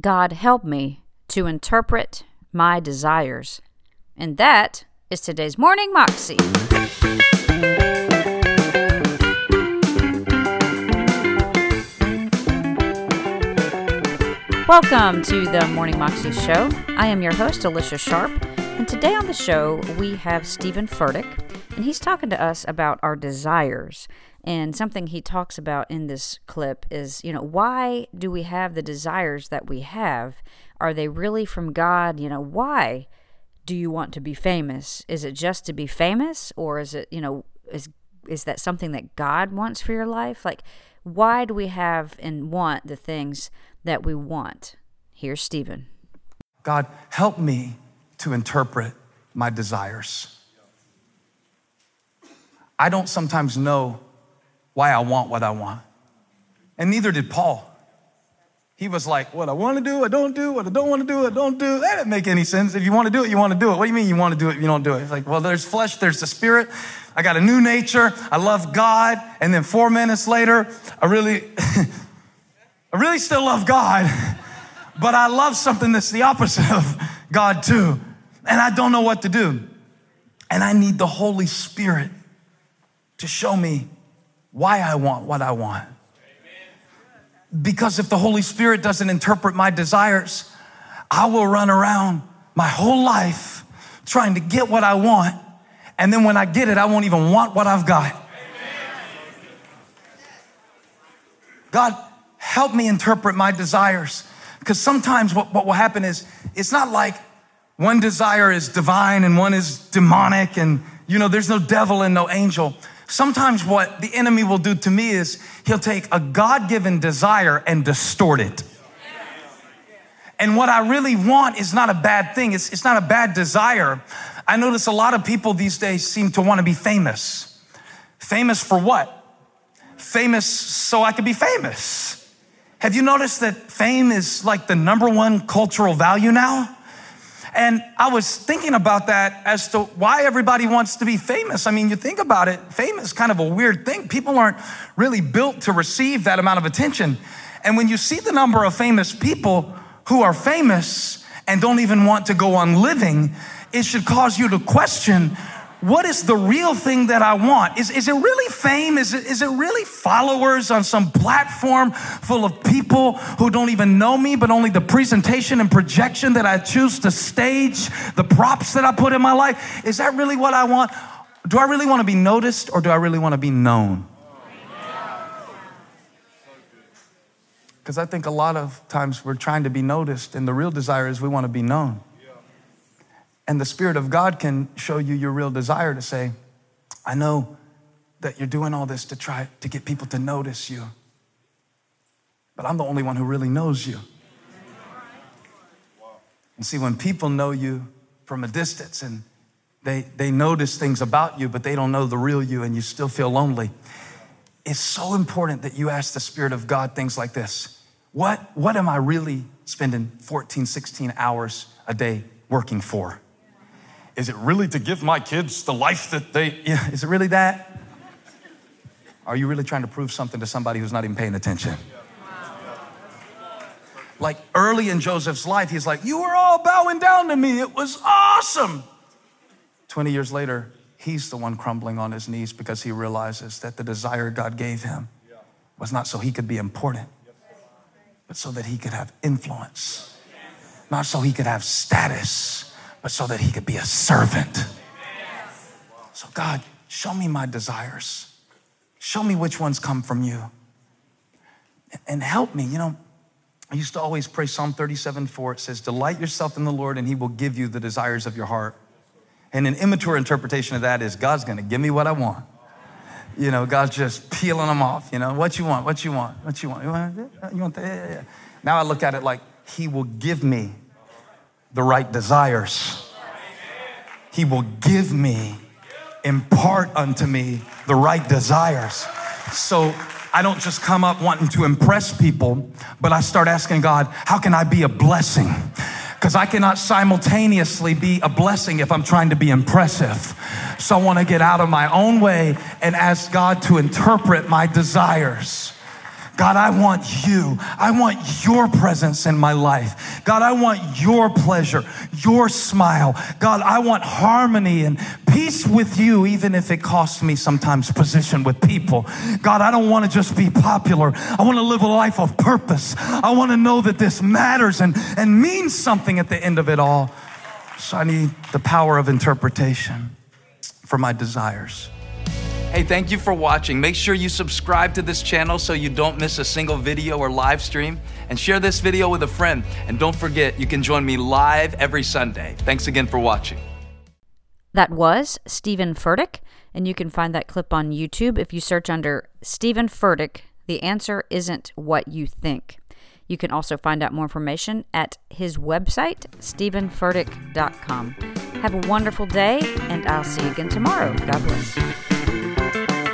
God, help me to interpret my desires. And that is today's Morning Moxie. Welcome to the Morning Moxie Show. I am your host, Alicia Sharp, and today on the show we have Steven Furtick, and he's talking to us about our desires. And something he talks about in this clip is, you know, why do we have the desires that we have? Are they really from God? You know, why do you want to be famous? Is it just to be famous, or is it, you know, is is that something that God wants for your life? Like, why do we have and want the things that we want. Here's Steven. God, help me to interpret my desires. I don't sometimes know why I want what I want. And neither did Paul. He was like, What I want to do, I don't do. What I don't want to do, I don't do. That didn't make any sense. If you want to do it, you want to do it. What do you mean you want to do it, you don't do it? It's like, Well, there's flesh, there's the spirit. I got a new nature. I love God. And then four minutes later, I really. I really still love God, but I love something that's the opposite of God too. And I don't know what to do. And I need the Holy Spirit to show me why I want what I want. Because if the Holy Spirit doesn't interpret my desires, I will run around my whole life trying to get what I want. And then when I get it, I won't even want what I've got. God, help me interpret my desires. Because sometimes what, what will happen is it's not like one desire is divine and one is demonic, and you know, there's no devil and no angel. Sometimes what the enemy will do to me is he'll take a God given desire and distort it. And what I really want is not a bad thing, it's, it's not a bad desire. I notice a lot of people these days seem to want to be famous. Famous for what? Famous so I could be famous. Have you noticed that fame is like the number one cultural value now? And I was thinking about that as to why everybody wants to be famous. I mean, you think about it, fame is kind of a weird thing. People aren't really built to receive that amount of attention. And when you see the number of famous people who are famous and don't even want to go on living, it should cause you to question what is the real thing that I want? Is, is it really fame? Is it, is it really followers on some platform full of people who don't even know me, but only the presentation and projection that I choose to stage, the props that I put in my life? Is that really what I want? Do I really want to be noticed or do I really want to be known? Because I think a lot of times we're trying to be noticed, and the real desire is we want to be known. And the Spirit of God can show you your real desire to say, I know that you're doing all this to try to get people to notice you, but I'm the only one who really knows you. And see, when people know you from a distance and they, they notice things about you, but they don't know the real you and you still feel lonely, it's so important that you ask the Spirit of God things like this What, what am I really spending 14, 16 hours a day working for? Is it really to give my kids the life that they, yeah, is it really that? Are you really trying to prove something to somebody who's not even paying attention? Like early in Joseph's life, he's like, You were all bowing down to me. It was awesome. 20 years later, he's the one crumbling on his knees because he realizes that the desire God gave him was not so he could be important, but so that he could have influence, not so he could have status but so that he could be a servant. So, God, show me my desires. Show me which ones come from you. And help me. You know, I used to always pray Psalm 37 4. It says, Delight yourself in the Lord, and he will give you the desires of your heart. And an immature interpretation of that is God's gonna give me what I want. You know, God's just peeling them off. You know, what you want, what you want, what you want. You want, you want that? Yeah, yeah, yeah. Now I look at it like He will give me the right desires. He will give me, impart unto me the right desires. So I don't just come up wanting to impress people, but I start asking God, how can I be a blessing? Because I cannot simultaneously be a blessing if I'm trying to be impressive. So I want to get out of my own way and ask God to interpret my desires God, I want you. I want your presence in my life. God, I want your pleasure, your smile. God, I want harmony and peace with you, even if it costs me sometimes position with people. God, I don't want to just be popular. I want to live a life of purpose. I want to know that this matters and, and means something at the end of it all. So I need the power of interpretation for my desires. Hey, thank you for watching. Make sure you subscribe to this channel so you don't miss a single video or live stream. And share this video with a friend. And don't forget, you can join me live every Sunday. Thanks again for watching. That was Steven Furtick, and you can find that clip on YouTube if you search under Steven Furtick. The answer isn't what you think. You can also find out more information at his website, stevenfurtick.com. Have a wonderful day, and I'll see you again tomorrow. God bless. Thank you.